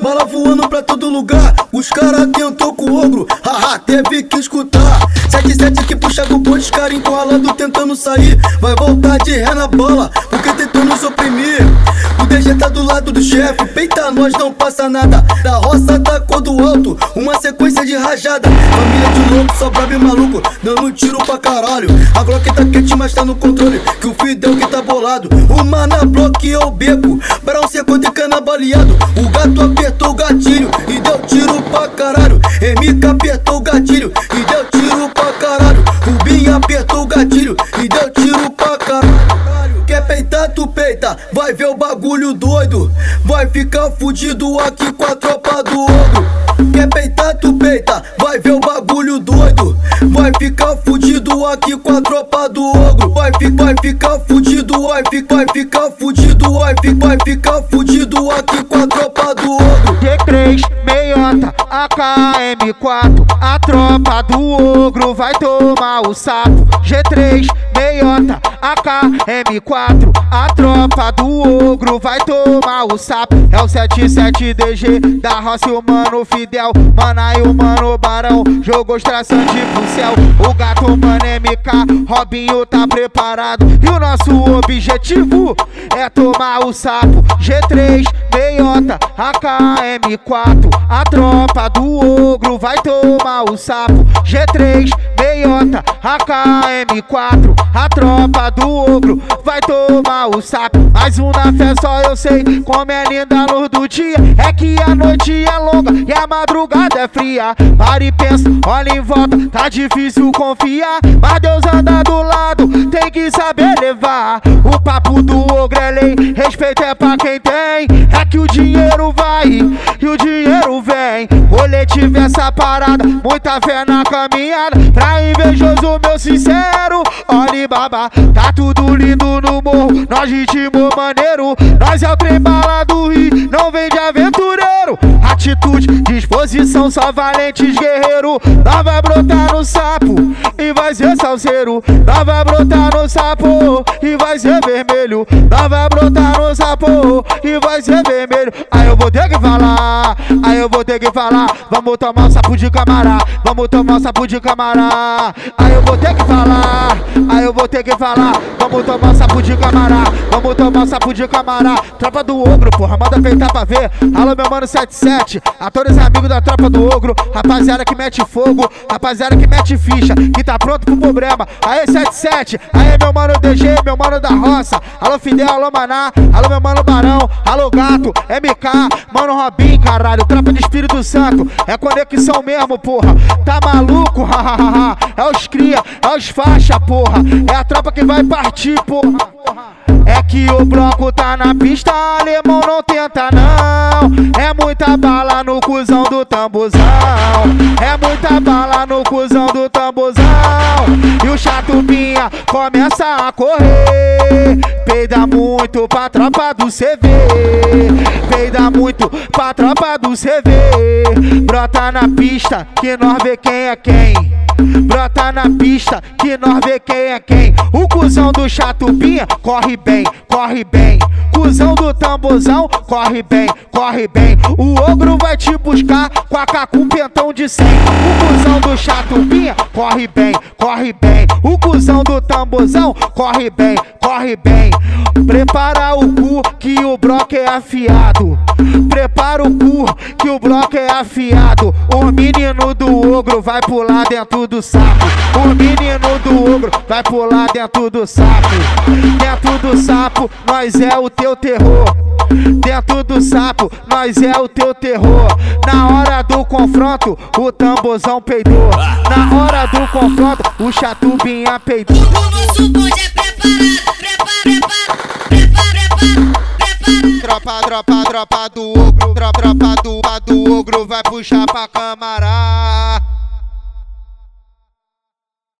bala voando pra todo lugar. Os cara tentou com o ogro, haha, teve que escutar. 77 que puxa com o os cara encurralando, tentando sair. Vai voltar de ré na bola, porque tentou nos oprimir. DG tá do lado do chefe, peita nós, não passa nada. Da roça da cor do alto, uma sequência de rajada. Família de louco, só brabo e maluco, dando tiro pra caralho. A Glock tá quente, mas tá no controle, que o Fidel que tá bolado. O mana bloqueou o beco, Brown secou de cana baleado. O gato apertou o gatilho e deu tiro pra caralho. MK apertou vai ver o bagulho doido. Vai ficar fudido aqui com a tropa do ogro. Quer peitar, tu peita, vai ver o bagulho doido. Vai ficar fudido aqui com a tropa do ogro. Vai, fi, vai ficar fudido, vai, fi, vai ficar fudido, vai, fi, vai ficar fudido aqui com a tropa do ogro. G3, meiota, AKM4 A tropa do ogro vai tomar o sapo G3, meiota, AKM4 A tropa do ogro vai tomar o sapo É o 77DG da roça e o mano Fidel. Mana e o Barão Jogou os traçantes pro céu O gato mano MK Robinho tá preparado. E o nosso objetivo é tomar o sapo G3, meiota, AKM4 A tropa do ogro vai tomar o sapo. G3, meiota, AKM4 A tropa do ogro vai tomar o sapo. Mais um na fé só eu sei como é linda a luz do dia. É que a noite é longa e a madrugada é fria. Para e pensa, olha em volta, tá difícil confiar. Mas Deus anda do lado, tem que saber levar O papo do ogro é lei, respeito é pra quem tem É que o dinheiro vai e o dinheiro vem. Coletivo essa parada, muita fé na caminhada Pra invejoso meu sincero, olhe baba Tá tudo lindo no morro, nós ritmo maneiro Nós é o trem bala do Rio, disposição, só valentes guerreiro. Nós vai brotar no sapo e vai ser salseiro. Nós vai brotar no sapo e vai ser vermelho. Nós vai brotar no sapo e vai ser vermelho. Aí eu vou ter que falar, aí eu vou ter que falar. Vamos tomar um sapo de camará, vamos tomar um sapo de camará Aí eu vou ter que falar, aí eu vou ter que falar. Vamos tomar um sapo de camará, vamos tomar um sapo de camará Tropa do ogro, porra, manda peitar pra ver. Alô meu mano 77, a todos os amigos da tropa do ogro. Rapaziada que mete fogo, rapaziada que mete ficha Que tá pronto pro problema, aê 77 Aê meu mano DG, meu mano da roça. Alô Fidel, alô Maná, alô meu mano Barão. Alô Gato, MK, mano Robin, caralho Tropa de Espírito Santo, é conexão mesmo, porra. Tá maluco, hahaha É os cria, é os faixa, porra. É a tropa que vai partir, porra que o bloco tá na pista, alemão não tenta não. É muita bala no cuzão do tambozão. É muita bala no cuzão do tambozão. E o chato pinha começa a correr. Peida muito pra tropa do CV. Peida muito pra tropa do CV. Brota na pista que nós vê quem é quem. Brota na pista que nós vê quem é quem. O cuzão do chato pinha corre bem, corre bem. Cusão do tambozão, corre bem, corre bem. O ogro vai te buscar com a com pentão de 100. O cuzão do chato pinha, corre bem, corre bem. O cuzão do tambozão, corre bem, corre bem. Prepara o cu que o broco é afiado. Prepara o cu que o bloco é afiado. O menino do ogro vai pular dentro do saco. O menino do ogro vai pular dentro do saco. Dentro do sapo, nós é o teu terror. Dentro do sapo, nós é o teu terror. Na hora do confronto, o tambozão peidou. Na hora do confronto, o chatubinha peidou. O nosso bonde é preparado, prepara, prepara, prepara, prepara, prepara. Tropa, tropa, do ogro, tropa, tropa do, do ogro vai puxar pra câmara.